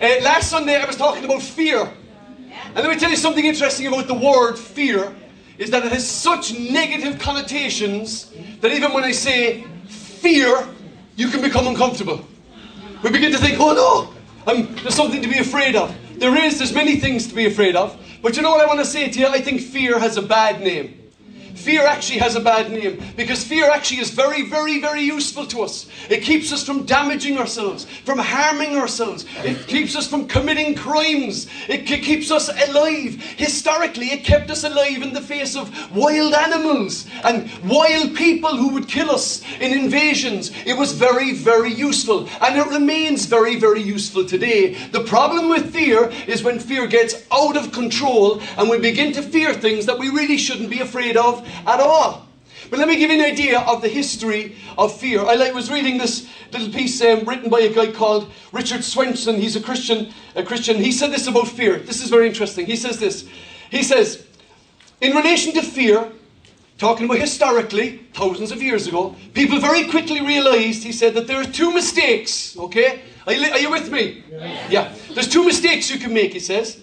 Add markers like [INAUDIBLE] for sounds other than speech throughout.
Uh, last Sunday I was talking about fear. And let me tell you something interesting about the word fear is that it has such negative connotations that even when I say fear, you can become uncomfortable. We begin to think, oh no, I'm, there's something to be afraid of. There is, there's many things to be afraid of. But you know what I want to say to you? I think fear has a bad name. Fear actually has a bad name because fear actually is very, very, very useful to us. It keeps us from damaging ourselves, from harming ourselves. It keeps us from committing crimes. It keeps us alive. Historically, it kept us alive in the face of wild animals and wild people who would kill us in invasions. It was very, very useful and it remains very, very useful today. The problem with fear is when fear gets out of control and we begin to fear things that we really shouldn't be afraid of at all. But let me give you an idea of the history of fear. I was reading this little piece um, written by a guy called Richard Swenson. He's a Christian. A Christian. He said this about fear. This is very interesting. He says this. He says, in relation to fear, talking about historically, thousands of years ago, people very quickly realized, he said, that there are two mistakes. Okay, are you, are you with me? Yeah. yeah. There's two mistakes you can make. He says.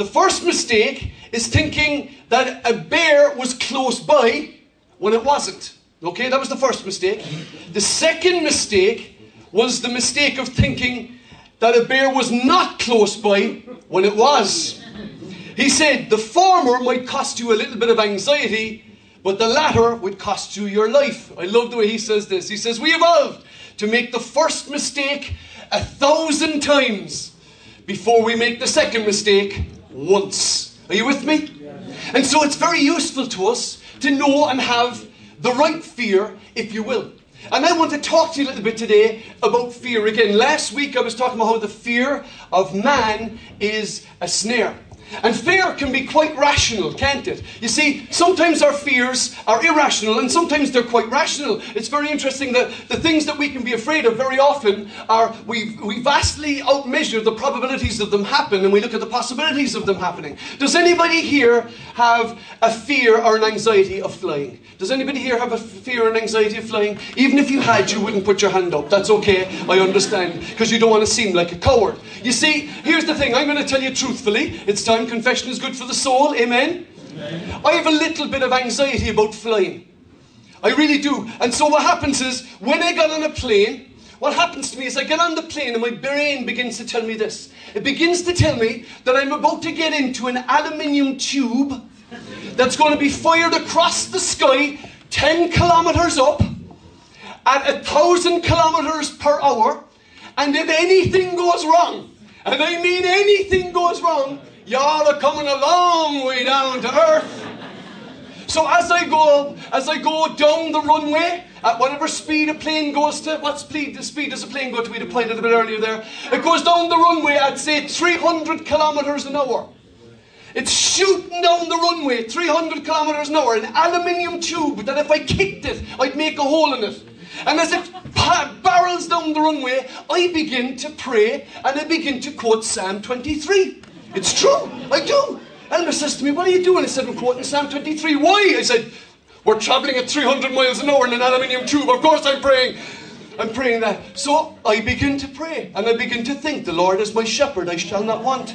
The first mistake is thinking that a bear was close by when it wasn't. Okay, that was the first mistake. The second mistake was the mistake of thinking that a bear was not close by when it was. He said the former might cost you a little bit of anxiety, but the latter would cost you your life. I love the way he says this. He says, We evolved to make the first mistake a thousand times before we make the second mistake once. Are you with me? And so it's very useful to us to know and have the right fear, if you will. And I want to talk to you a little bit today about fear again. Last week I was talking about how the fear of man is a snare. And fear can be quite rational, can't it? You see, sometimes our fears are irrational and sometimes they're quite rational. It's very interesting that the things that we can be afraid of very often are we, we vastly outmeasure the probabilities of them happen and we look at the possibilities of them happening. Does anybody here have a fear or an anxiety of flying? Does anybody here have a fear or an anxiety of flying? Even if you had, you wouldn't put your hand up. That's okay, I understand, because you don't want to seem like a coward. You see, here's the thing I'm going to tell you truthfully. It's time confession is good for the soul. Amen? Amen? I have a little bit of anxiety about flying. I really do. And so what happens is, when I get on a plane, what happens to me is I get on the plane and my brain begins to tell me this. It begins to tell me that I'm about to get into an aluminium tube that's going to be fired across the sky 10 kilometers up at a thousand kilometers per hour. And if anything goes wrong, and I mean anything goes wrong, y'all are coming a long way down to earth. So as I go, as I go down the runway, at whatever speed a plane goes to, what speed, speed does a plane go to? We deployed it a bit earlier there. It goes down the runway at say 300 kilometers an hour. It's shooting down the runway 300 kilometers an hour, an aluminium tube that if I kicked it, I'd make a hole in it. And as it barrels down the runway, I begin to pray and I begin to quote Psalm 23. It's true, I do. Elmer says to me, What are you doing? I said, quoting Psalm 23. Why? I said, We're traveling at 300 miles an hour in an aluminium tube. Of course I'm praying. I'm praying that. So I begin to pray and I begin to think, The Lord is my shepherd, I shall not want.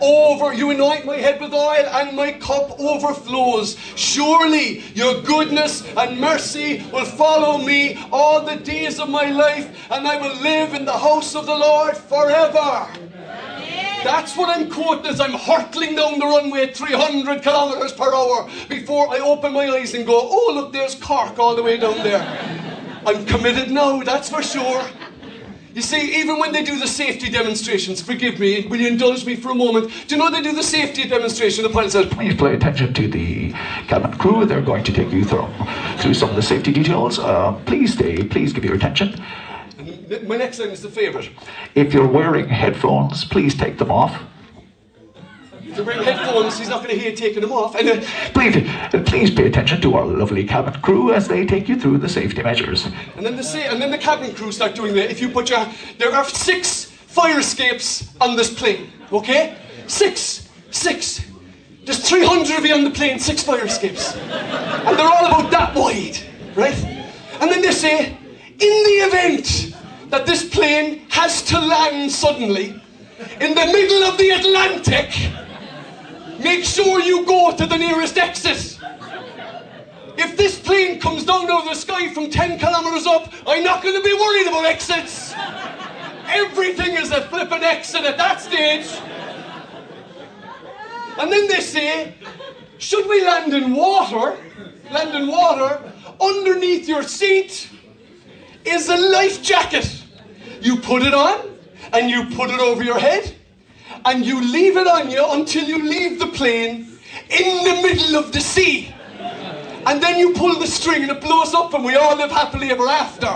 over, you anoint my head with oil, and my cup overflows. Surely your goodness and mercy will follow me all the days of my life, and I will live in the house of the Lord forever. That's what I'm quoting as I'm hurtling down the runway at 300 kilometers per hour before I open my eyes and go, oh, look, there's Cork all the way down there. I'm committed now, that's for sure. You see, even when they do the safety demonstrations, forgive me, will you indulge me for a moment? Do you know they do the safety demonstration? The pilot says, Please pay attention to the cabin crew. They're going to take you through, through some of the safety details. Uh, please stay, please give your attention. My next line is the favourite. If you're wearing headphones, please take them off. You're headphones, he's not going to hear taking them off. And uh, Please, please pay attention to our lovely cabin crew as they take you through the safety measures. And then the sa- and then the cabin crew start doing that. If you put your, there are six fire escapes on this plane. Okay, six, six. There's 300 of you on the plane, six fire escapes, and they're all about that wide, right? And then they say, in the event that this plane has to land suddenly in the middle of the Atlantic, make sure you go to the nearest exit. If this plane comes down out of the sky from 10 kilometers up, I'm not going to be worried about exits. Everything is a flippin' exit at that stage. And then they say, should we land in water? Land in water. Underneath your seat is a life jacket. You put it on and you put it over your head and you leave it on you until you leave the plane in the middle of the sea. And then you pull the string and it blows up and we all live happily ever after.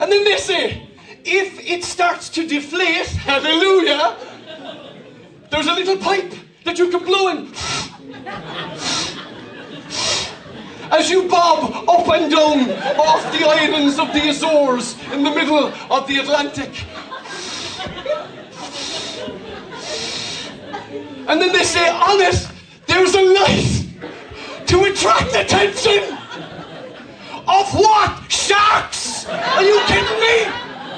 And then they say, if it starts to deflate, [LAUGHS] hallelujah, there's a little pipe that you can blow in. [LAUGHS] As you bob up and down off the islands of the Azores in the middle of the Atlantic. And then they say, on it, there's a light to attract attention. Of what? Sharks! Are you kidding me?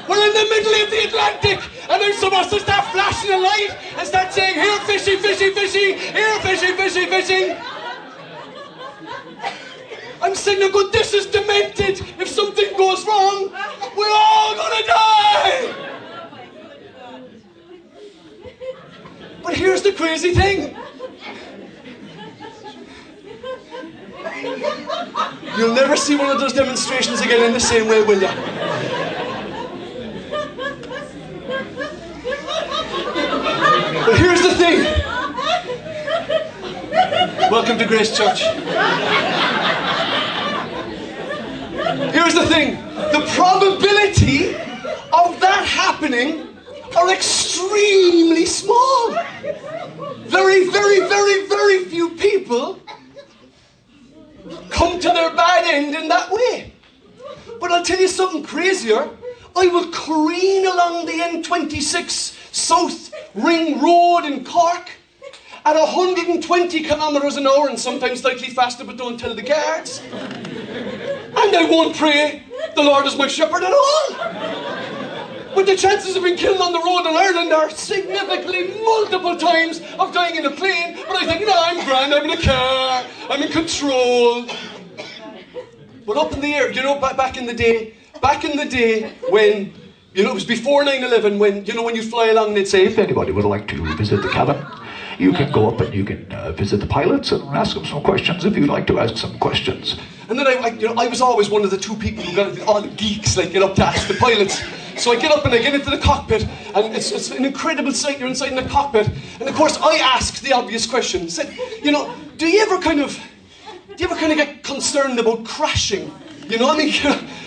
We're in the middle of the Atlantic, and there's supposed to start flashing a light and start saying, here, fishy, fishy, fishy, here, fishy, fishy, fishy. I'm saying, good, this is demented. If something goes wrong, we're all gonna die. But here's the crazy thing. You'll never see one of those demonstrations again in the same way, will you? But here's the thing. Welcome to Grace Church. Here's the thing. The probability of that happening are extremely small. Very, very, very, very few people come to their bad end in that way. But I'll tell you something crazier. I will careen along the N26 South Ring Road in Cork at 120 kilometres an hour and sometimes slightly faster, but don't tell the guards. And I won't pray the Lord is my shepherd at all. But the chances of being killed on the road in Ireland are significantly multiple times of dying in a plane. But I think, no, I'm grand, I'm in a car, I'm in control. But up in the air, you know, back, back in the day, back in the day when, you know, it was before 9 11, when, you know, when you fly along, and they'd say, If anybody would like to visit the cabin, you can go up and you can uh, visit the pilots and ask them some questions if you'd like to ask some questions. And then I, I, you know, I was always one of the two people who got all the geeks like get up to ask the pilots. So I get up and I get into the cockpit, and it's, it's an incredible sight. You're inside in the cockpit, and of course I ask the obvious question. Said, you know, do you ever kind of, do you ever kind of get concerned about crashing? You know, I mean,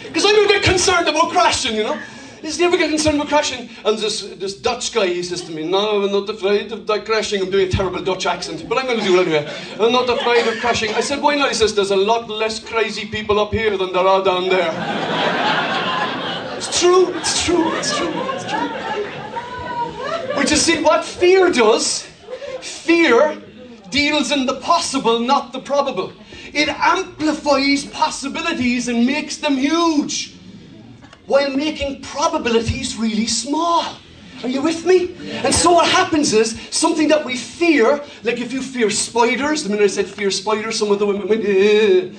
because I'm a bit concerned about crashing. You know. Does he ever get concerned about crashing? And this, this Dutch guy, he says to me, No, I'm not afraid of that crashing. I'm doing a terrible Dutch accent, but I'm going to do it anyway. I'm not afraid of crashing. I said, Why not? He says, There's a lot less crazy people up here than there are down there. It's true, it's true, it's true, it's true. But you see, what fear does, fear deals in the possible, not the probable. It amplifies possibilities and makes them huge while making probabilities really small. Are you with me? And so what happens is something that we fear, like if you fear spiders, the minute I said fear spiders, some of the women went, eh.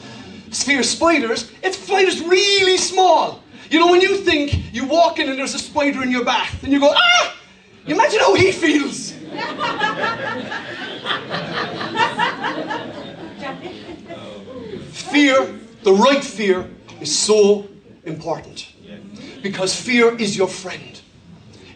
fear spiders, it's spiders really small. You know, when you think you walk in and there's a spider in your bath, and you go, ah! Imagine how he feels. fear, the right fear, is so important. Because fear is your friend.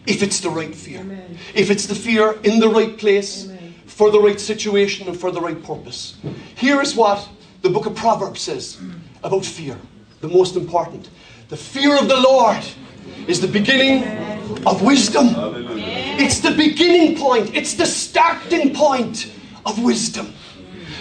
If it's the right fear. Amen. If it's the fear in the right place, Amen. for the right situation, and for the right purpose. Here is what the book of Proverbs says about fear. The most important. The fear of the Lord is the beginning of wisdom. It's the beginning point, it's the starting point of wisdom.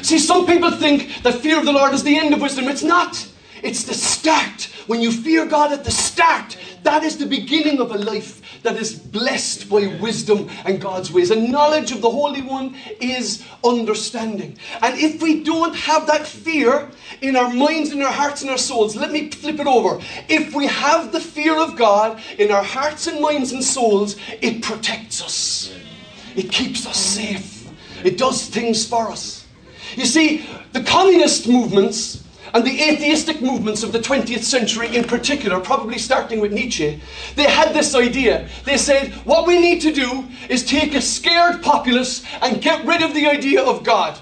See, some people think that fear of the Lord is the end of wisdom. It's not. It's the start. When you fear God at the start, that is the beginning of a life that is blessed by wisdom and God's ways. And knowledge of the Holy One is understanding. And if we don't have that fear in our minds, in our hearts, and our souls, let me flip it over. If we have the fear of God in our hearts and minds and souls, it protects us, it keeps us safe, it does things for us. You see, the communist movements and the atheistic movements of the 20th century, in particular, probably starting with Nietzsche, they had this idea. They said, what we need to do is take a scared populace and get rid of the idea of God.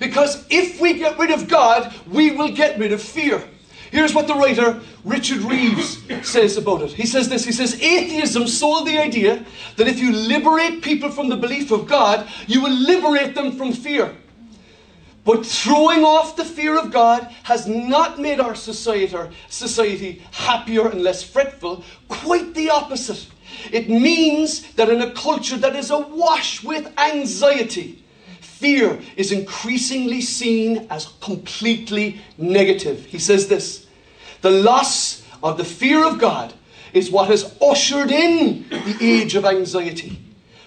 Because if we get rid of God, we will get rid of fear. Here's what the writer Richard Reeves says about it. He says this He says, Atheism sold the idea that if you liberate people from the belief of God, you will liberate them from fear. But throwing off the fear of God has not made our society, happier and less fretful. Quite the opposite. It means that in a culture that is awash with anxiety, fear is increasingly seen as completely negative. He says this The loss of the fear of God is what has ushered in the age of anxiety.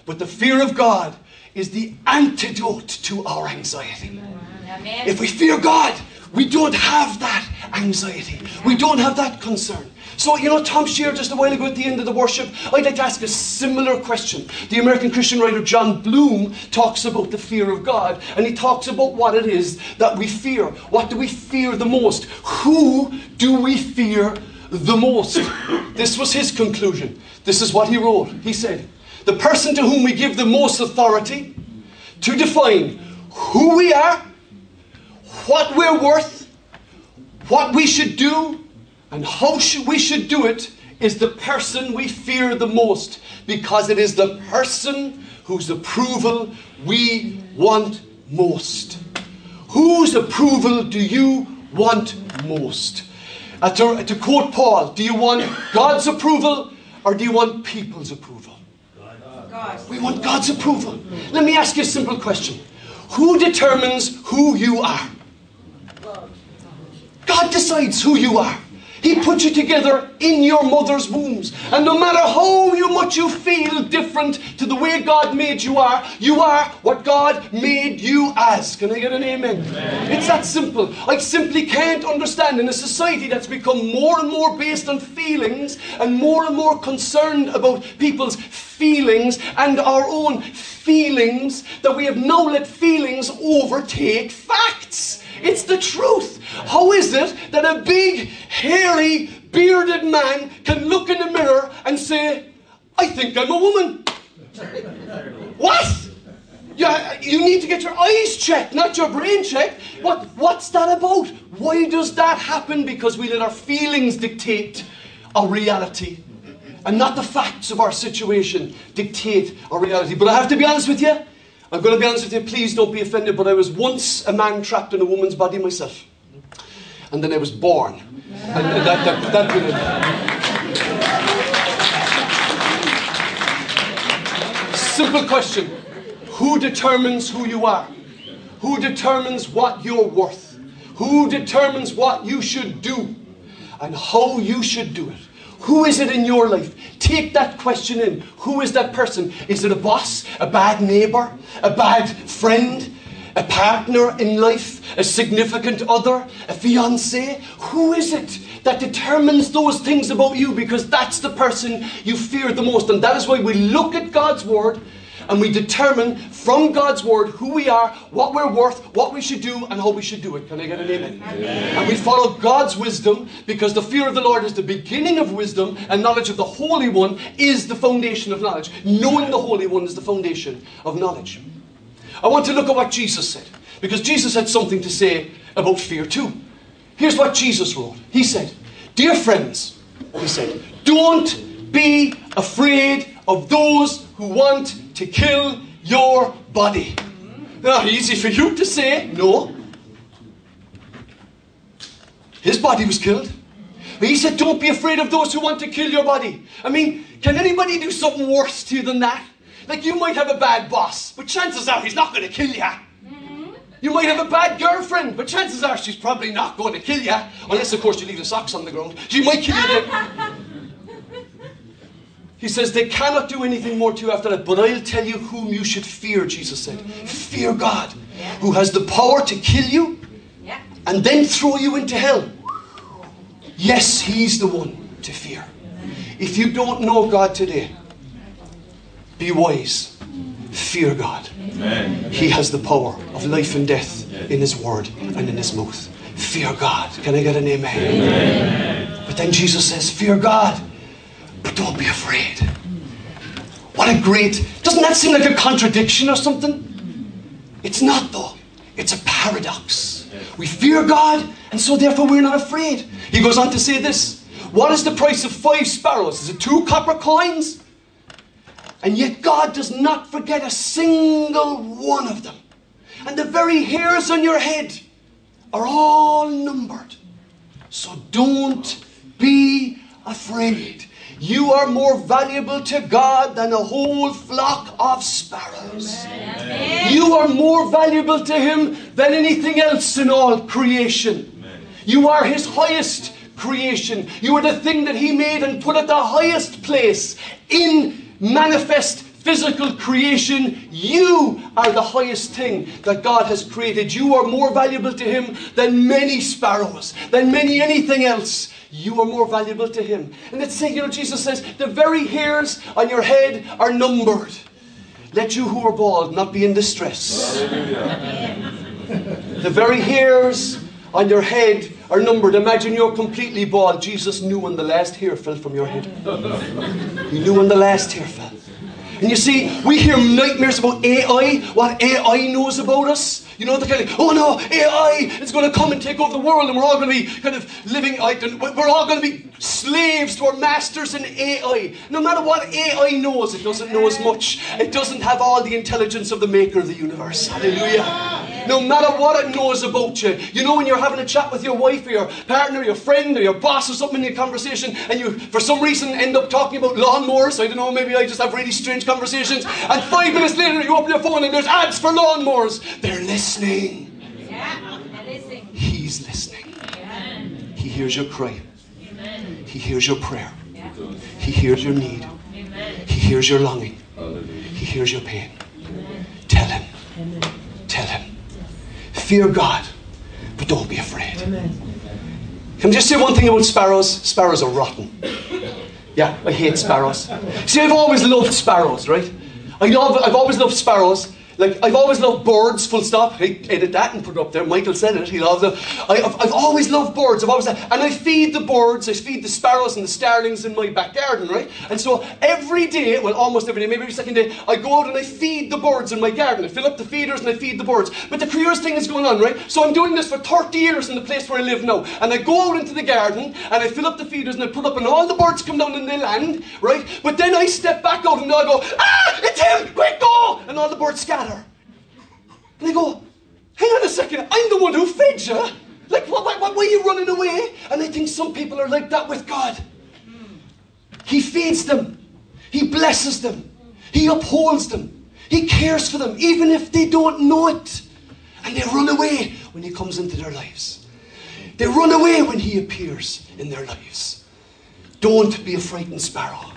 But the fear of God is the antidote to our anxiety. Amen. If we fear God, we don't have that anxiety. We don't have that concern. So, you know, Tom shared just a while ago at the end of the worship, I'd like to ask a similar question. The American Christian writer Jon Bloom talks about the fear of God, and he talks about what it is that we fear. What do we fear the most? Who do we fear the most? [COUGHS] This was his conclusion. This is what he wrote. He said, The person to whom we give the most authority to define who we are what we're worth, what we should do, and how should we should do it is the person we fear the most because it is the person whose approval we want most. Whose approval do you want most? Uh, to, to quote Paul, do you want God's approval or do you want people's approval? God. We want God's approval. Let me ask you a simple question Who determines who you are? God decides who you are. He put you together in your mother's wombs. And no matter how you much you feel different to the way God made you are, you are what God made you as. Can I get an amen? amen? It's that simple. I simply can't understand in a society that's become more and more based on feelings and more and more concerned about people's feelings and our own feelings that we have now let feelings overtake facts. It's the truth. How is it that a big, hairy, bearded man can look in the mirror and say, I think I'm a woman? what? Yeah, you need to get your eyes checked, not your brain checked. What, what's that about? Why does that happen? Because we let our feelings dictate our reality and not the facts of our situation dictate our reality. But I have to be honest with you. I'm going to be honest with you. Please don't be offended, but I was once a man trapped in a woman's body myself and then I was born. And that, that, that, Simple question. Who determines who you are? Who determines what you're worth? Who determines what you should do? And how you should do it? Who is it in your life? Take that question in. Who is that person? Is it a boss? A bad neighbor? A bad friend? a partner in life, a significant other, a fiance? Who is it that determines those things about you? Because that's the person you fear the most. And that is why we look at God's Word and we determine from God's Word who we are, what we're worth, what we should do, and how we should do it. Can I get an amen? amen? And we follow God's wisdom because the fear of the Lord is the beginning of wisdom, and knowledge of the Holy One is the foundation of knowledge. Knowing the Holy One is the foundation of knowledge. I want to look at what Jesus said, because Jesus had something to say about fear too. Here's what Jesus wrote He said, Dear friends, he said, don't be afraid of those who want to kill your body. Now, easy for you to say, no. His body was killed. But he said, Don't be afraid of those who want to kill your body. I mean, can anybody do something worse to you than that? Like you might have a bad boss, but chances are he's not going to kill you. You might have a bad girlfriend, but chances are she's probably not going to kill you. Unless, of course, you leave the socks on the ground. She might kill you. He says, They cannot do anything more to you after that, but I'll tell you whom you should fear, Jesus said. Mm-hmm. Fear God, who has the power to kill you and then throw you into hell. Yes, He's the one to fear. If you don't know God today, be wise. Fear God. Amen. He has the power of life and death in His word and in His mouth. Fear God. Can I get an amen? amen? But then Jesus says, Fear God, but don't be afraid. What a great. Doesn't that seem like a contradiction or something? It's not, though. It's a paradox. We fear God, and so therefore we're not afraid. He goes on to say this What is the price of five sparrows? Is it two copper coins? And yet God does not forget a single one of them. And the very hairs on your head are all numbered. So don't be afraid. You are more valuable to God than a whole flock of sparrows. Amen. You are more valuable to Him than anything else in all creation. Amen. You are His highest creation. You are the thing that He made and put at the highest place in manifest physical creation, you are the highest thing that God has created. You are more valuable to Him than many sparrows, than many anything else. You are more valuable to Him. And let's say, you know, Jesus says, the very hairs on your head are numbered. Let you who are bald not be in distress. the very hairs on your head are numbered. Imagine you're completely bald. Jesus knew when the last hair fell from your head. He knew when the last hair fell. And you see, we hear nightmares about AI, what AI knows about us. You know, the kind of, oh no, AI is going to come and take over the world and we're all going to be kind of living, out and we're all going to be slaves to our masters in AI. No matter what AI knows, it doesn't know as much. It doesn't have all the intelligence of the maker of the universe. Hallelujah. No matter what it knows about you. You know, when you're having a chat with your wife or your partner, or your friend, or your boss or something in your conversation, and you, for some reason, end up talking about lawnmowers. I don't know, maybe I just have really strange conversations. And five minutes later, you open your phone and there's ads for lawnmowers. They're listening. Listening. He's listening. He hears your cry. He hears your prayer. He hears your need. He hears your longing. He hears your pain. Tell him. Tell him. Fear God, but don't be afraid. Can I just say one thing about sparrows? Sparrows are rotten. Yeah, I hate sparrows. See, I've always loved sparrows, right? I love, I've always loved sparrows like, I've always loved birds, full stop. Hey, edit that and put it up there. Michael said it. He loves it. I, have I've always loved birds. I've always, and I feed the birds, I feed the sparrows and the starlings in my back garden, right? And so every day, well, almost every day, maybe every second day, I go out and I feed the birds in my garden. I fill up the feeders and I feed the birds. But the curious thing is going on, right? So I'm doing this for 30 years in the place where I live now. And I go out into the garden and I fill up the feeders and I put up, and all the birds come down and they land, right? But then I step back out and I go, ah, it's him, quick, go! And all the birds scatter. And they go, hang on a second, I'm the one who fed you. Like, what, what, what, why are you running away? And I think some people are like that with God. He feeds them, He blesses them, He upholds them, He cares for them, even if they don't know it. And they run away when He comes into their lives. They run away when He appears in their lives. Don't be a frightened sparrow.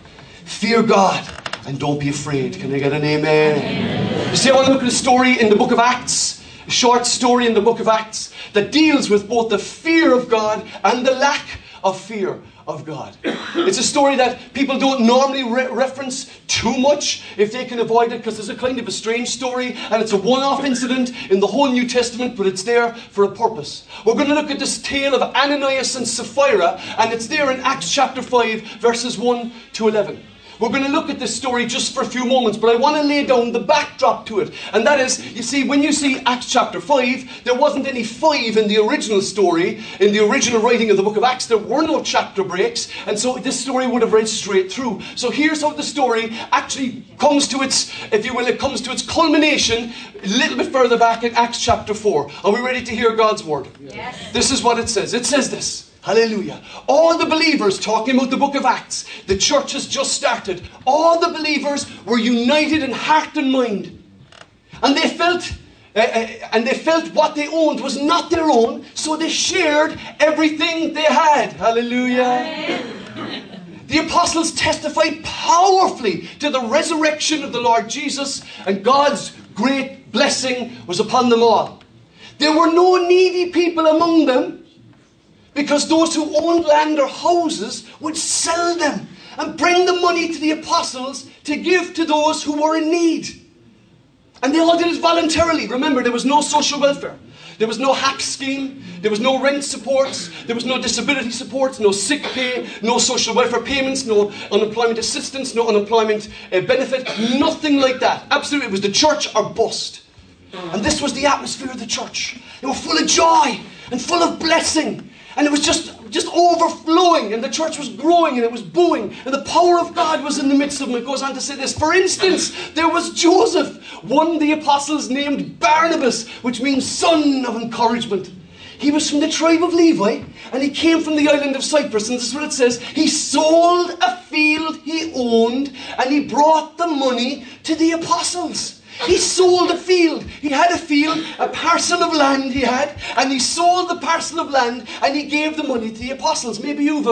Fear God and don't be afraid. Can I get an amen? amen? You see, I want to look at a story in the book of Acts, a short story in the book of Acts that deals with both the fear of God and the lack of fear of God. [COUGHS] It's a story that people don't normally re- reference too much if they can avoid it because it's a kind of a strange story and it's a one off incident in the whole New Testament, but it's there for a purpose. We're going to look at this tale of Ananias and Sapphira, and it's there in Acts chapter 5, verses 1 to 11. We're going to look at this story just for a few moments, but I want to lay down the backdrop to it. And that is, you see, when you see Acts chapter 5, there wasn't any 5 in the original story, in the original writing of the book of Acts. There were no chapter breaks, and so this story would have read straight through. So here's how the story actually comes to its, if you will, it comes to its culmination a little bit further back in Acts chapter 4. Are we ready to hear God's word? Yes. This is what it says. It says this. Hallelujah. All the believers, talking about the book of Acts, the church has just started. All the believers were united in heart and mind. And they felt uh, uh, and they felt what they owned was not their own, so they shared everything they had. Hallelujah. The apostles testified powerfully to the resurrection of the Lord Jesus, and God's great blessing was upon them all. There were no needy people among them because those who owned land or houses would sell them and bring the money to the apostles to give to those who were in need. And they all did it voluntarily. Remember, there was no social welfare. There was no HAP scheme. There was no rent supports. There was no disability supports, no sick pay, no social welfare payments, no unemployment assistance, no unemployment uh, benefit. Nothing like that. Absolutely. It was the church or bust. And this was the atmosphere of the church. They were full of joy and full of blessing. And it was just, just overflowing, and the church was growing and it was booming, and the power of God was in the midst of them. It goes on to say this. For instance, there was Joseph, one of the apostles named Barnabas, which means son of encouragement. He was from the tribe of Levi, and he came from the island of Cyprus. And this is what it says He sold a field he owned, and he brought the money to the apostles. He sold a field. He had a field, a parcel of land he had, and he sold the parcel of land and he gave the money to the apostles. Maybe you have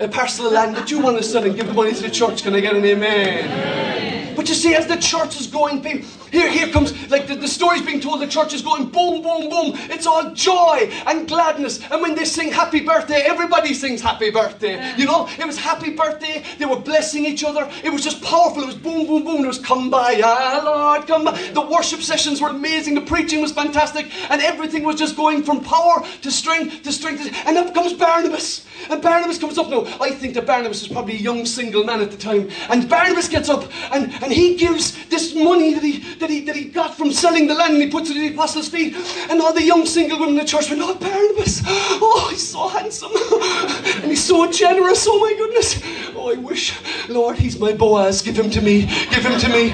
a, a parcel of land that you want to sell and give the money to the church. Can I get an amen? amen. But you see, as the church is going, here, here comes, like the, the story's being told, the church is going boom, boom, boom. It's all joy and gladness. And when they sing happy birthday, everybody sings happy birthday. You know, it was happy birthday. They were blessing each other. It was just powerful. It was boom, boom, boom. It was come by, ah, Lord, come by. The worship sessions were amazing. The preaching was fantastic. And everything was just going from power to strength to strength. And up comes Barnabas. And Barnabas comes up now. I think that Barnabas was probably a young single man at the time. And Barnabas gets up and, and he gives this money that he that he, that he got from selling the land and he puts it at the apostles' feet. And all the young single women in the church went, Oh, Barnabas, oh, he's so handsome. [LAUGHS] and he's so generous. Oh, my goodness. Oh, I wish, Lord, he's my Boaz. Give him to me. Give him to me.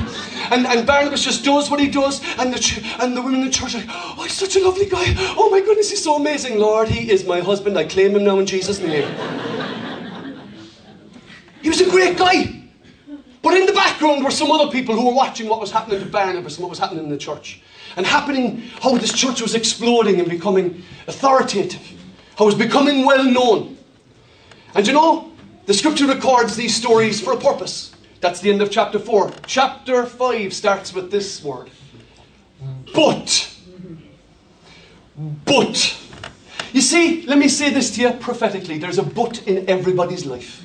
And, and Barnabas just does what he does. And the, and the women in the church are like, Oh, he's such a lovely guy. Oh, my goodness, he's so amazing. Lord, he is my husband. I claim him now in Jesus' name. he was a great guy. But in the background were some other people who were watching what was happening to Barnabas and what was happening in the church. And happening how this church was exploding and becoming authoritative, how it was becoming well known. And you know, the scripture records these stories for a purpose. That's the end of chapter 4. Chapter 5 starts with this word. But. But. You see, let me say this to you prophetically. There's a but in everybody's life.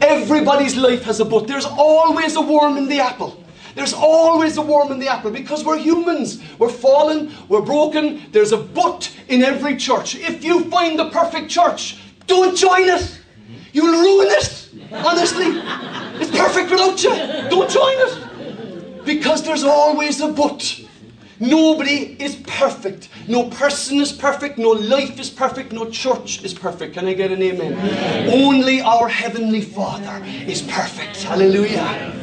Everybody's life has a but. There's always a worm in the apple. There's always a worm in the apple because we're humans. We're fallen, we're broken. There's a but in every church. If you find the perfect church, don't join it. You'll ruin it. Honestly. It's perfect without you. Don't join it. Because there's always a but. Nobody is perfect. No person is perfect. No life is perfect. No church is perfect. Can I get an amen? amen? Only our Heavenly Father is perfect. Hallelujah.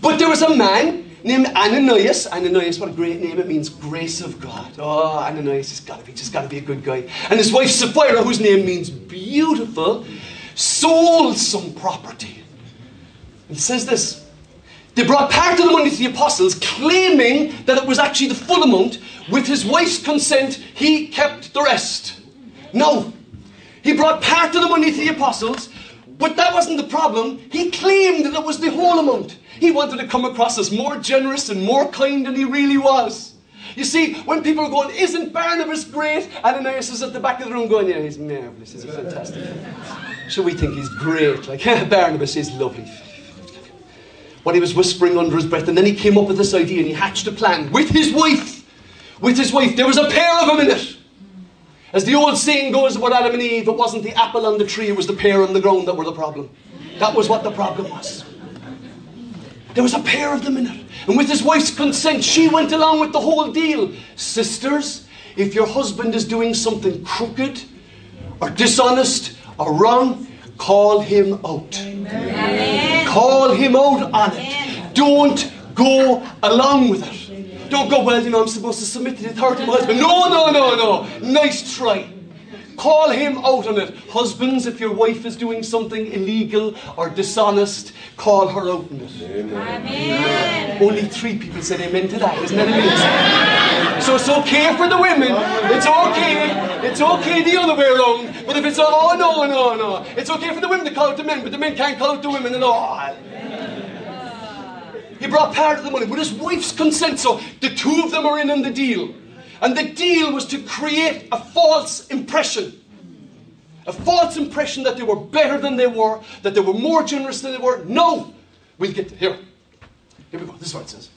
But there was a man named Ananias. Ananias, what a great name. It means grace of God. Oh, Ananias has got to be, just got to be a good guy. And his wife Sapphira, whose name means beautiful, sold some property. It says this they brought part of the money to the apostles, claiming that it was actually the full amount. With his wife's consent, he kept the rest. No. He brought part of the money to the apostles, but that wasn't the problem. He claimed that it was the whole amount. He wanted to come across as more generous and more kind than he really was. You see, when people are going, Isn't Barnabas great? Ananias is at the back of the room going, Yeah, he's marvelous. He's fantastic. So we think he's great. Like, [LAUGHS] Barnabas is lovely what he was whispering under his breath. And then he came up with this idea and he hatched a plan with his wife. With his wife. There was a pair of them in it. As the old saying goes about Adam and Eve, it wasn't the apple on the tree, it was the pear on the ground that were the problem. That was what the problem was. There was a pair of them in it. And with his wife's consent, she went along with the whole deal. Sisters, if your husband is doing something crooked or dishonest or wrong, call him out. Amen. Call him out on it. Don't go along with it. Don't go, well, you know, I'm supposed to submit to the authority of my husband. No, no, no, no. Nice try. Call him out on it. Husbands, if your wife is doing something illegal or dishonest, call her out on it. Amen. Only three people said amen to that. Isn't that amazing? So it's okay for the women. It's okay. It's okay the other way around. But if it's all oh no no no, it's okay for the women to call out the men, but the men can't call out the women at all. He brought part of the money with his wife's consent, so the two of them are in on the deal. And the deal was to create a false impression. A false impression that they were better than they were, that they were more generous than they were. No! We'll get to here. Here we go. This is what it says.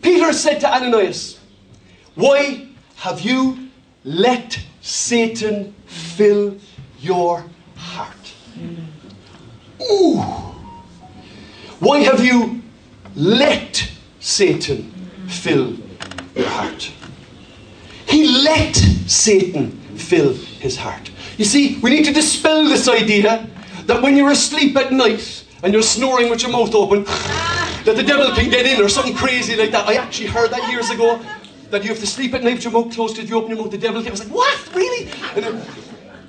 Peter said to Ananias, Why have you let Satan fill your heart? Ooh! Why have you let Satan fill your heart? He let Satan fill his heart. You see, we need to dispel this idea that when you're asleep at night and you're snoring with your mouth open, that the devil can get in or something crazy like that. I actually heard that years ago that you have to sleep at night with your mouth closed. If you open your mouth, the devil can. I was like, what? Really? And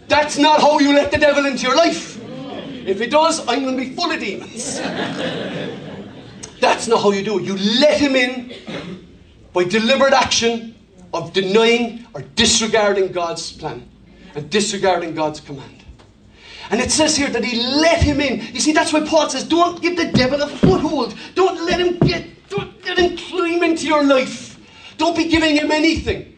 that's not how you let the devil into your life. If he does, I'm going to be full of demons. That's not how you do it. You let him in by deliberate action of denying or disregarding God's plan and disregarding God's command. And it says here that he let him in. You see, that's why Paul says, don't give the devil a foothold. Don't let him get, don't let him climb into your life. Don't be giving him anything.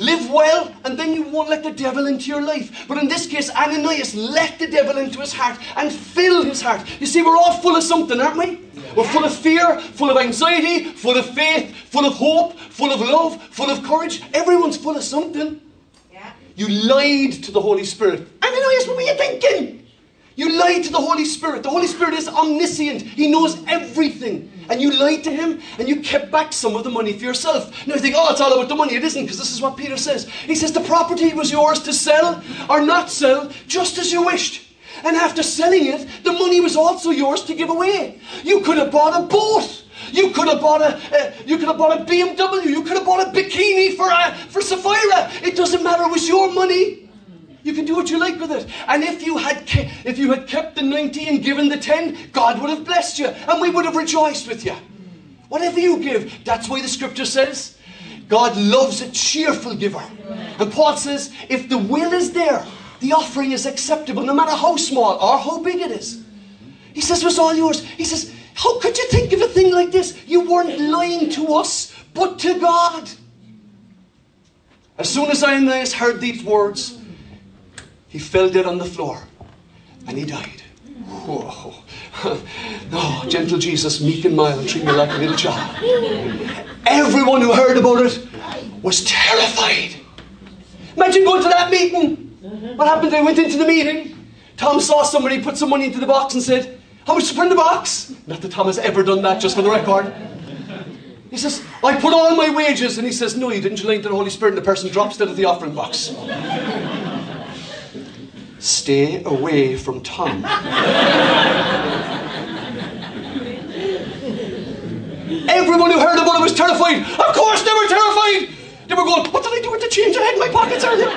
Live well, and then you won't let the devil into your life. But in this case, Ananias let the devil into his heart and fill his heart. You see, we're all full of something, aren't we? We're full of fear, full of anxiety, full of faith, full of hope, full of love, full of courage. Everyone's full of something. Yeah. You lied to the Holy Spirit. Ananias, what were you thinking? You lied to the Holy Spirit. The Holy Spirit is omniscient, He knows everything. And you lied to Him and you kept back some of the money for yourself. Now you think, oh, it's all about the money. It isn't, because this is what Peter says. He says the property was yours to sell or not sell, just as you wished. And after selling it, the money was also yours to give away. You could have bought a boat. You could have bought a, uh, you could have bought a BMW. You could have bought a bikini for uh, for Sapphira. It doesn't matter. It was your money. You can do what you like with it. And if you had ke- if you had kept the 90 and given the 10, God would have blessed you and we would have rejoiced with you. Whatever you give, that's why the scripture says God loves a cheerful giver. And Paul says, if the will is there, the offering is acceptable no matter how small or how big it is. He says, it was all yours. He says, how could you think of a thing like this? You weren't lying to us, but to God. As soon as Ananias heard these words, he fell dead on the floor and he died. Whoa. [LAUGHS] oh, gentle Jesus, meek and mild, treat me like a little child. Everyone who heard about it was terrified. Imagine going to that meeting what happened? They went into the meeting. Tom saw somebody put some money into the box and said, How much to put in the box? Not that Tom has ever done that, just for the record. He says, I put all my wages. And he says, No, you didn't. You lied to the Holy Spirit. And the person drops dead at the offering box. Stay away from Tom. Everyone who heard about it was terrified. Of course they were terrified. They were going, What did I do with the change I had in my pockets earlier?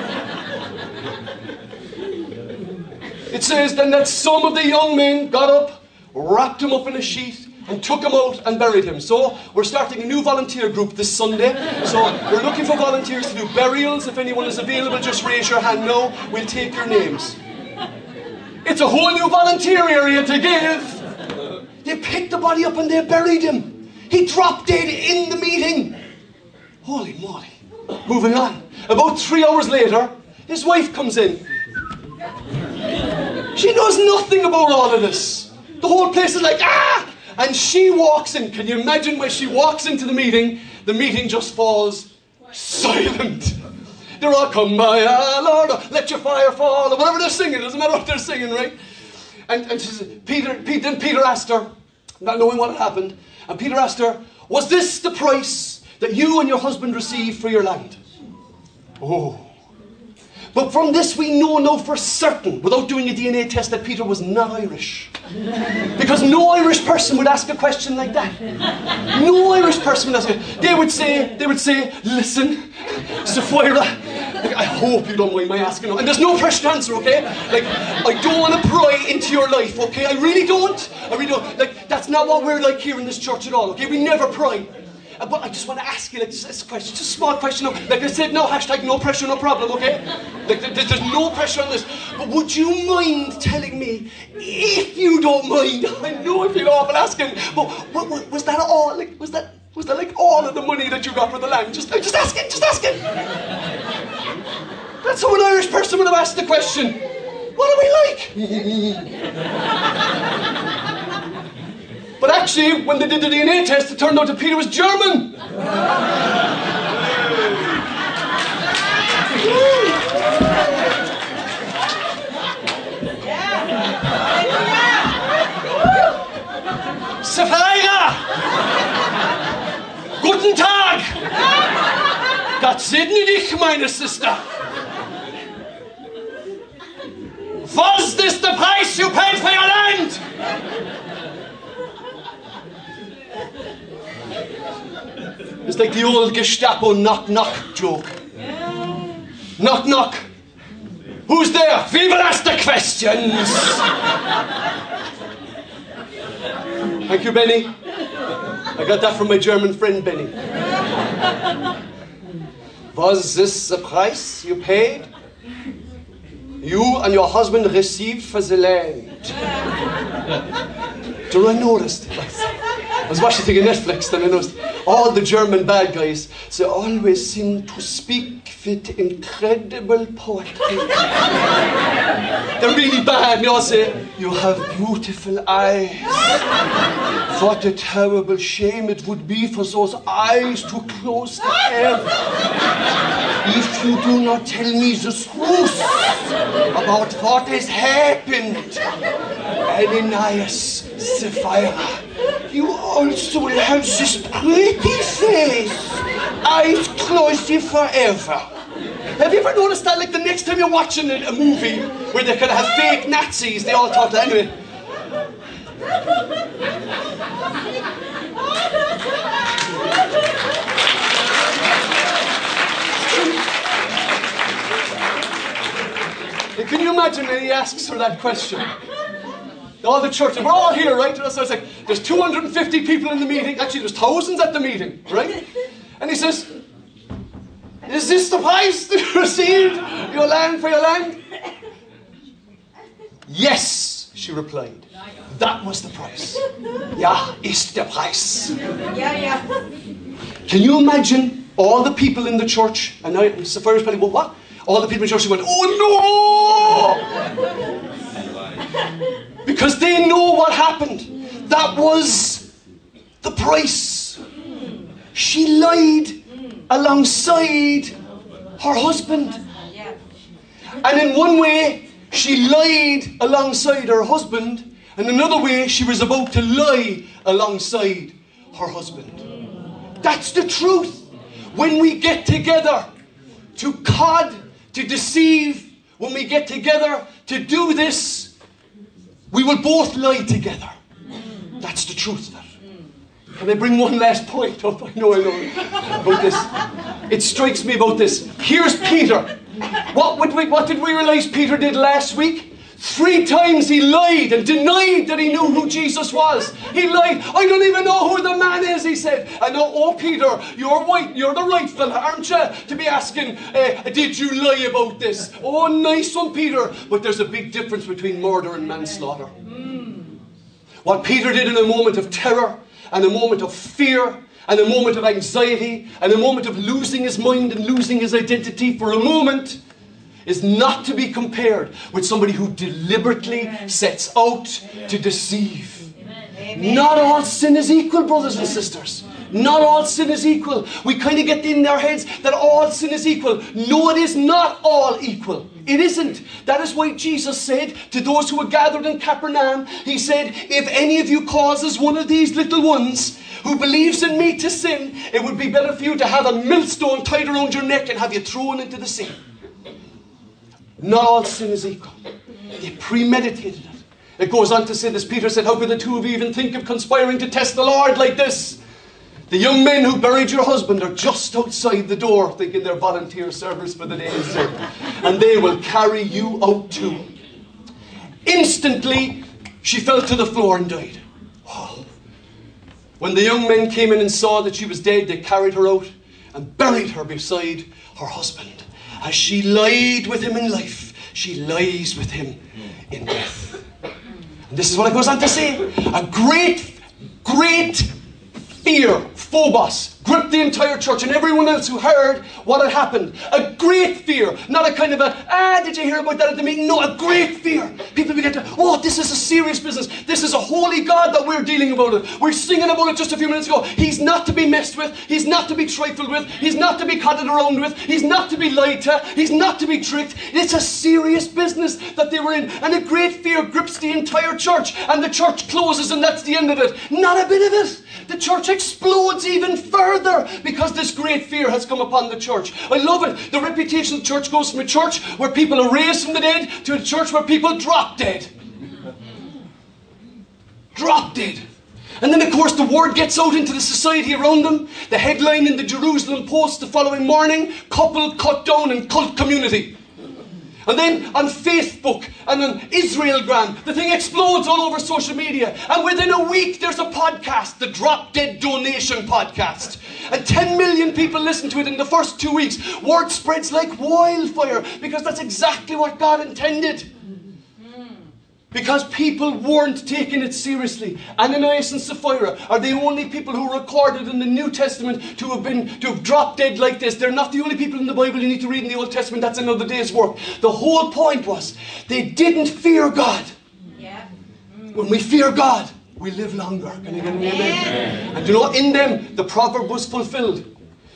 It says then that some of the young men got up, wrapped him up in a sheet, and took him out and buried him. So we're starting a new volunteer group this Sunday. So we're looking for volunteers to do burials. If anyone is available, just raise your hand now. We'll take your names. It's a whole new volunteer area to give. They picked the body up and they buried him. He dropped dead in the meeting. Holy moly. Moving on. About three hours later, his wife comes in. She knows nothing about all of this. The whole place is like, ah! And she walks in. Can you imagine when she walks into the meeting? The meeting just falls silent. They're all come by, ah, Lord, let your fire fall, or whatever they're singing. Doesn't matter what they're singing, right? And, and she says, Peter, Peter, then Peter asked her, not knowing what had happened, and Peter asked her, Was this the price that you and your husband received for your land? Oh. But from this we know now for certain, without doing a DNA test, that Peter was not Irish. Because no Irish person would ask a question like that. No Irish person would ask it. They would say, they would say, listen, Sapphira, Like, I hope you don't mind my asking. And there's no pressure to answer, okay? Like, I don't want to pry into your life, okay? I really don't. I really don't. Like, that's not what we're like here in this church at all, okay? We never pry. Uh, But I just want to ask you, like, just this question, just a small question. Like I said, no hashtag, no pressure, no problem, okay? Like, there- there's no pressure on this. But would you mind telling me, if you don't mind, [LAUGHS] I know if you don't, asking, but wa- wa- was that all? Like, was that, was that like all of the money that you got for the land? Just, just asking, just asking. That's how an Irish person would have asked the question. What are we like? [LAUGHS] but actually, when they did the DNA test, it turned out that Peter was German. Sapphira! Guten Tag! Gott segne dich, meine Sister! Was is the price you paid for your land? It's like the old Gestapo knock knock joke. Knock knock. Who's there? Will ask the questions. Thank you, Benny. I got that from my German friend Benny. Was this the price you paid? You and your husband received for the land. Do I noticed? I was watching thing on Netflix and I noticed all the German bad guys, they always seem to speak with incredible poetry. They're really bad. They all say, You have beautiful eyes. What a terrible shame it would be for those eyes to close forever. If you do not tell me the truth about what has happened, Ananias, Sapphira, you also will have this pretty face, eyes closed forever. Have you ever noticed that? Like the next time you're watching a, a movie where they could have fake Nazis, they all talk that anyway. Can you imagine when he asks her that question? All the church, we're all here, right? So it's like, there's 250 people in the meeting. Actually, there's thousands at the meeting, right? And he says, Is this the price to receive your land for your land? Yes, she replied. That was the price. Ja, ist der Preis. Yeah, yeah. Can you imagine all the people in the church? And now Sapphira's probably, well, what? All the people in church she went, oh no! Because they know what happened. That was the price. She lied alongside her husband. And in one way, she lied alongside her husband, and another way, she was about to lie alongside her husband. That's the truth. When we get together to cod, to deceive, when we get together to do this, we will both lie together. That's the truth of it. Can I bring one last point up? I know, I know. About this. It strikes me about this. Here's Peter. What, would we, what did we realize Peter did last week? Three times he lied and denied that he knew who Jesus was. He lied. I don't even know who the man is, he said. I know, oh, Peter, you're white. You're the right fella, aren't you? To be asking, uh, did you lie about this? Oh, nice one, Peter. But there's a big difference between murder and manslaughter. What Peter did in a moment of terror and a moment of fear and a moment of anxiety and a moment of losing his mind and losing his identity for a moment is not to be compared with somebody who deliberately sets out to deceive. Not all sin is equal, brothers and sisters. Not all sin is equal. We kind of get in our heads that all sin is equal. No, it is not all equal. It isn't. That is why Jesus said to those who were gathered in Capernaum, He said, If any of you causes one of these little ones who believes in me to sin, it would be better for you to have a millstone tied around your neck and have you thrown into the sea. Not all sin is equal. They premeditated it. It goes on to say this Peter said, How could the two of you even think of conspiring to test the Lord like this? The young men who buried your husband are just outside the door thinking they're volunteer servers for the day, sir. and they will carry you out too. Instantly, she fell to the floor and died. Oh. When the young men came in and saw that she was dead, they carried her out and buried her beside her husband. As she lied with him in life, she lies with him in death. And this is what it goes on to say a great, great fear, phobos, gripped the entire church and everyone else who heard what had happened. A great fear, not a kind of a, ah, did you hear about that at the meeting? No, a great fear. People began to, oh, this is a serious business. This is a holy God that we're dealing about it. We're singing about it just a few minutes ago. He's not to be messed with. He's not to be trifled with. He's not to be coddled around with. He's not to be lied to. He's not to be tricked. It's a serious business that they were in. And a great fear grips the entire church. And the church closes and that's the end of it. Not a bit of it. The church explodes even further because this great fear has come upon the church. I love it. The reputation of the church goes from a church where people are raised from the dead to a church where people drop dead. Drop dead. And then, of course, the word gets out into the society around them. The headline in the Jerusalem Post the following morning couple cut down in cult community. And then on Facebook and on Israelgram, the thing explodes all over social media. And within a week, there's a podcast, the Drop Dead Donation Podcast. And 10 million people listen to it in the first two weeks. Word spreads like wildfire because that's exactly what God intended because people weren't taking it seriously. Ananias and Sapphira are the only people who are recorded in the New Testament to have been to have dropped dead like this. They're not the only people in the Bible you need to read in the Old Testament. That's another day's work. The whole point was they didn't fear God. Yeah. When we fear God, we live longer. Can you get an amen? And you know, in them the proverb was fulfilled.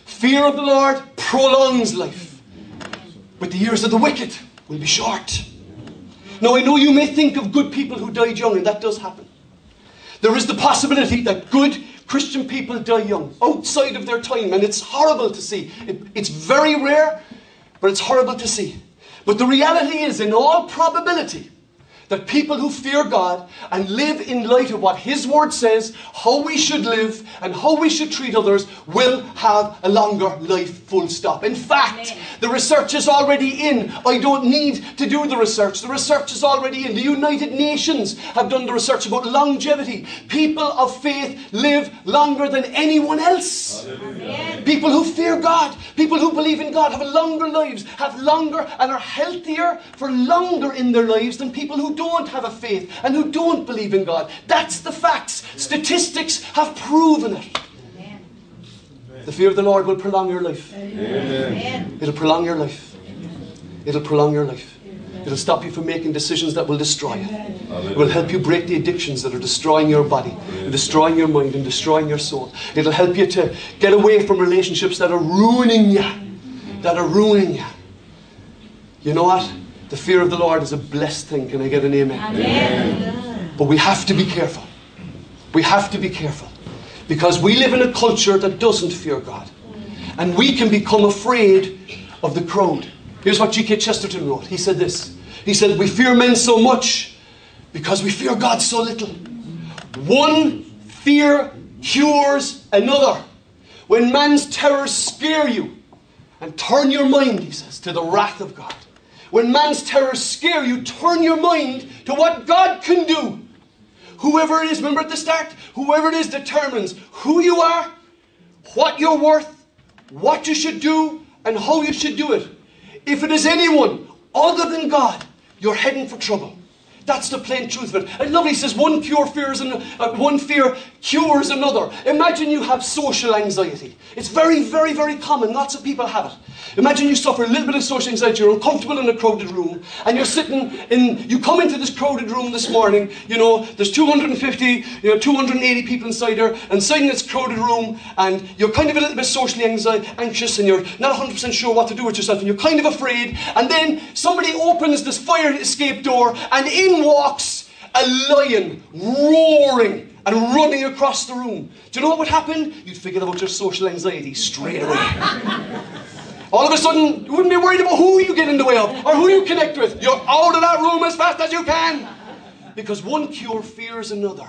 Fear of the Lord prolongs life, but the years of the wicked will be short. Now, I know you may think of good people who died young, and that does happen. There is the possibility that good Christian people die young, outside of their time, and it's horrible to see. It, it's very rare, but it's horrible to see. But the reality is, in all probability, that people who fear God and live in light of what His Word says, how we should live and how we should treat others, will have a longer life, full stop. In fact, the research is already in. I don't need to do the research. The research is already in. The United Nations have done the research about longevity. People of faith live longer than anyone else. Amen. People who fear God, people who believe in God, have longer lives, have longer and are healthier for longer in their lives than people who don't have a faith and who don't believe in God. That's the facts. Statistics have proven it. The fear of the Lord will prolong your life. Amen. It'll prolong your life. It'll prolong your life. It'll stop you from making decisions that will destroy you. It will help you break the addictions that are destroying your body, and destroying your mind, and destroying your soul. It'll help you to get away from relationships that are ruining you. That are ruining you. You know what? The fear of the Lord is a blessed thing. Can I get an amen? amen? But we have to be careful. We have to be careful. Because we live in a culture that doesn't fear God. And we can become afraid of the crowd. Here's what G.K. Chesterton wrote. He said this. He said, We fear men so much because we fear God so little. One fear cures another. When man's terrors scare you and turn your mind, he says, to the wrath of God, when man's terrors scare you, turn your mind to what God can do. Whoever it is, remember at the start, whoever it is determines who you are, what you're worth, what you should do, and how you should do it. If it is anyone other than God, you're heading for trouble. That's the plain truth of it. And lovely says one cure fears and uh, one fear cures another. Imagine you have social anxiety. It's very, very, very common. Lots of people have it. Imagine you suffer a little bit of social anxiety. You're uncomfortable in a crowded room, and you're sitting in. You come into this crowded room this morning. You know there's 250, you know 280 people inside there, and sitting in this crowded room, and you're kind of a little bit socially anxious, and you're not 100% sure what to do with yourself, and you're kind of afraid. And then somebody opens this fire escape door, and in walks a lion roaring and running across the room. Do you know what would happen? You'd forget about your social anxiety straight away. All of a sudden, you wouldn't be worried about who you get in the way of or who you connect with. You're out of that room as fast as you can. Because one cure fears another.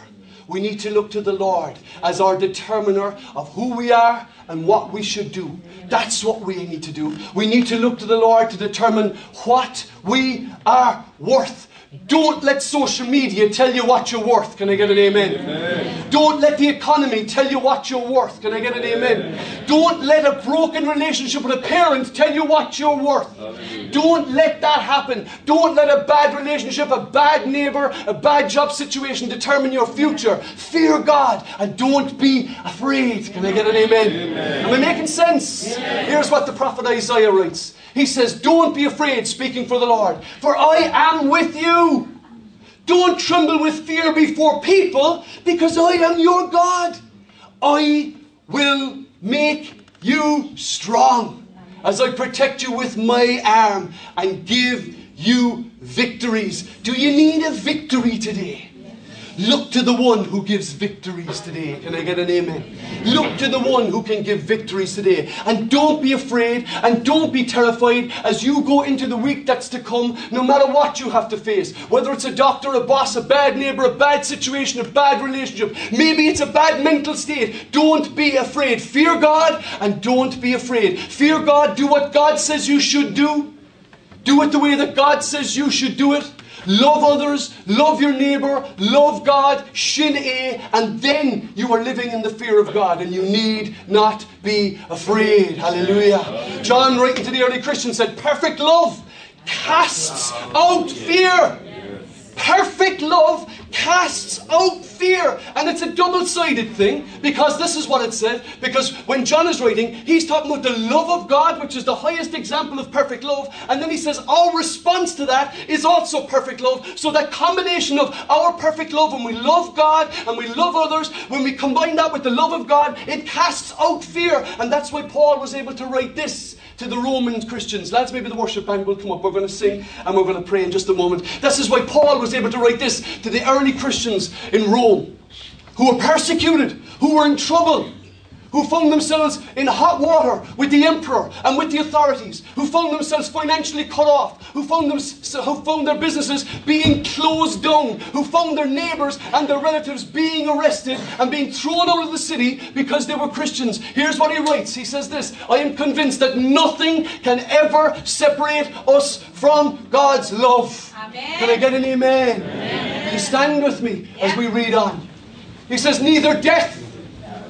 we need to look to the Lord as our determiner of who we are and what we should do. That's what we need to do. We need to look to the Lord to determine what we are worth. Don't let social media tell you what you're worth. Can I get an amen? amen? Don't let the economy tell you what you're worth. Can I get an amen? amen? Don't let a broken relationship with a parent tell you what you're worth. Amen. Don't let that happen. Don't let a bad relationship, a bad neighbor, a bad job situation determine your future. Fear God and don't be afraid. Can I get an amen? Am I making sense? Here's what the prophet Isaiah writes. He says, Don't be afraid, speaking for the Lord, for I am with you. Don't tremble with fear before people, because I am your God. I will make you strong as I protect you with my arm and give you victories. Do you need a victory today? Look to the one who gives victories today. Can I get an amen? Look to the one who can give victories today. And don't be afraid and don't be terrified as you go into the week that's to come, no matter what you have to face. Whether it's a doctor, a boss, a bad neighbor, a bad situation, a bad relationship, maybe it's a bad mental state. Don't be afraid. Fear God and don't be afraid. Fear God, do what God says you should do. Do it the way that God says you should do it love others, love your neighbor, love God, sin é, and then you are living in the fear of God and you need not be afraid. Hallelujah. John, writing to the early Christians, said, Perfect love casts out fear. Perfect love casts out fear. And it's a double sided thing because this is what it said. Because when John is writing, he's talking about the love of God, which is the highest example of perfect love. And then he says, our response to that is also perfect love. So that combination of our perfect love, when we love God and we love others, when we combine that with the love of God, it casts out fear. And that's why Paul was able to write this to the Roman Christians. Lads, maybe the worship band will come up. We're going to sing and we're going to pray in just a moment. This is why Paul was able to write this to the early Christians in Rome who were persecuted, who were in trouble, who found themselves in hot water with the emperor and with the authorities, who found themselves financially cut off, who found, them, who found their businesses being closed down, who found their neighbours and their relatives being arrested and being thrown out of the city because they were Christians. Here's what he writes He says this I am convinced that nothing can ever separate us from God's love. Amen. Can I get an amen? amen. You stand with me as we read on. He says, Neither death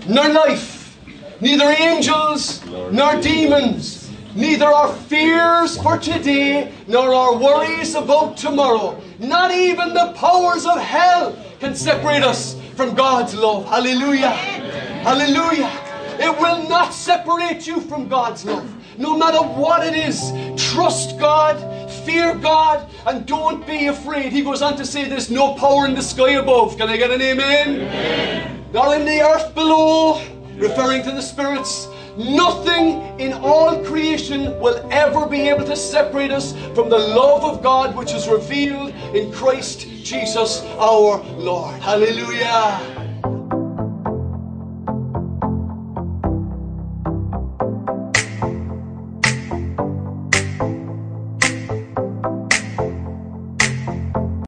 nor life neither angels nor demons, neither our fears for today nor our worries about tomorrow, not even the powers of hell can separate us from God's love. Hallelujah. Hallelujah. It will not separate you from God's love. No matter what it is, trust God, fear God, and don't be afraid. He goes on to say there's no power in the sky above. Can I get an amen? amen. Nor in the earth below, referring to the spirits. Nothing in all creation will ever be able to separate us from the love of God which is revealed in Christ Jesus our Lord. Hallelujah.